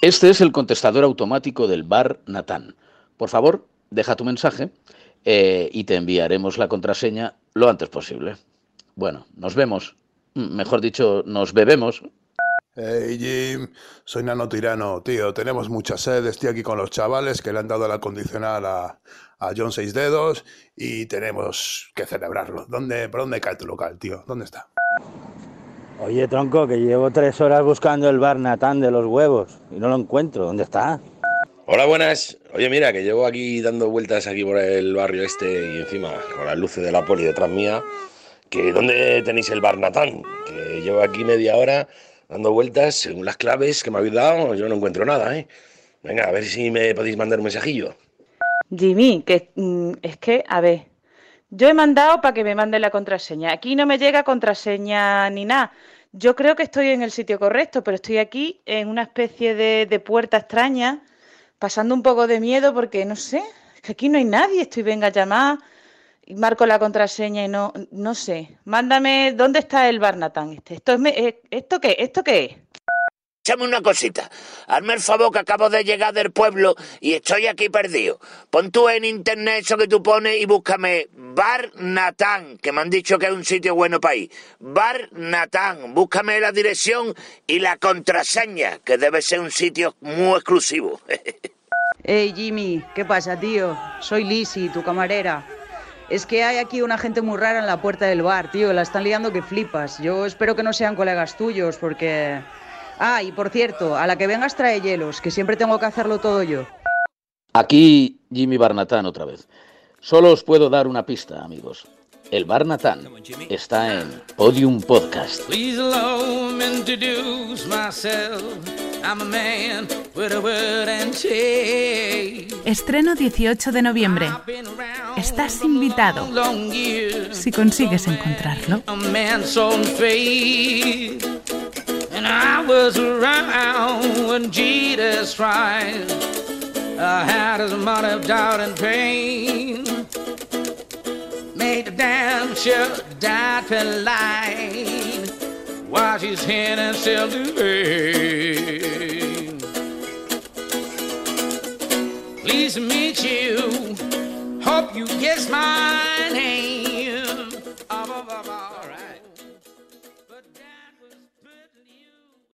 Este es el contestador automático del bar Natán. Por favor, deja tu mensaje eh, y te enviaremos la contraseña lo antes posible. Bueno, nos vemos. Mm, Mejor dicho, nos bebemos. Hey Jim, soy Nano Tirano, tío. Tenemos mucha sed. Estoy aquí con los chavales que le han dado el acondicional a, a John Seis Dedos y tenemos que celebrarlo. ¿Dónde, ¿Por dónde cae tu local, tío? ¿Dónde está? Oye, tronco, que llevo tres horas buscando el bar Natán de los huevos y no lo encuentro. ¿Dónde está? Hola, buenas. Oye, mira, que llevo aquí dando vueltas aquí por el barrio este y encima con las luces de la poli detrás mía. Que ¿Dónde tenéis el bar Natán? Que llevo aquí media hora dando vueltas según las claves que me habéis dado. Yo no encuentro nada, ¿eh? Venga, a ver si me podéis mandar un mensajillo. Jimmy, que mm, es que, a ver, yo he mandado para que me mande la contraseña. Aquí no me llega contraseña ni nada. Yo creo que estoy en el sitio correcto, pero estoy aquí en una especie de, de puerta extraña, pasando un poco de miedo porque no sé, es que aquí no hay nadie. Estoy venga a llamar y marco la contraseña y no, no sé. Mándame, ¿dónde está el Barnatán este? ¿Esto, es, eh, ¿Esto qué? ¿Esto qué es? Échame una cosita. Hazme el favor que acabo de llegar del pueblo y estoy aquí perdido. Pon tú en internet eso que tú pones y búscame Bar Natán, que me han dicho que es un sitio bueno para ir. Bar Natán. Búscame la dirección y la contraseña, que debe ser un sitio muy exclusivo. Hey Jimmy, ¿qué pasa, tío? Soy Lizzy, tu camarera. Es que hay aquí una gente muy rara en la puerta del bar, tío. La están liando que flipas. Yo espero que no sean colegas tuyos, porque. Ah, y por cierto, a la que vengas trae hielos, que siempre tengo que hacerlo todo yo. Aquí Jimmy Barnatán otra vez. Solo os puedo dar una pista, amigos. El Barnatán está en Podium Podcast. Please allow me introduce myself. I'm a man with a word and shade. Estreno 18 de noviembre. Estás invitado. Si consigues encontrarlo. a man so was around when Jesus tried. I uh, had his amount of doubt and pain. Made the damn sure died for life. Wash his hand and still do. Pleased to meet you. Hope you guess my name.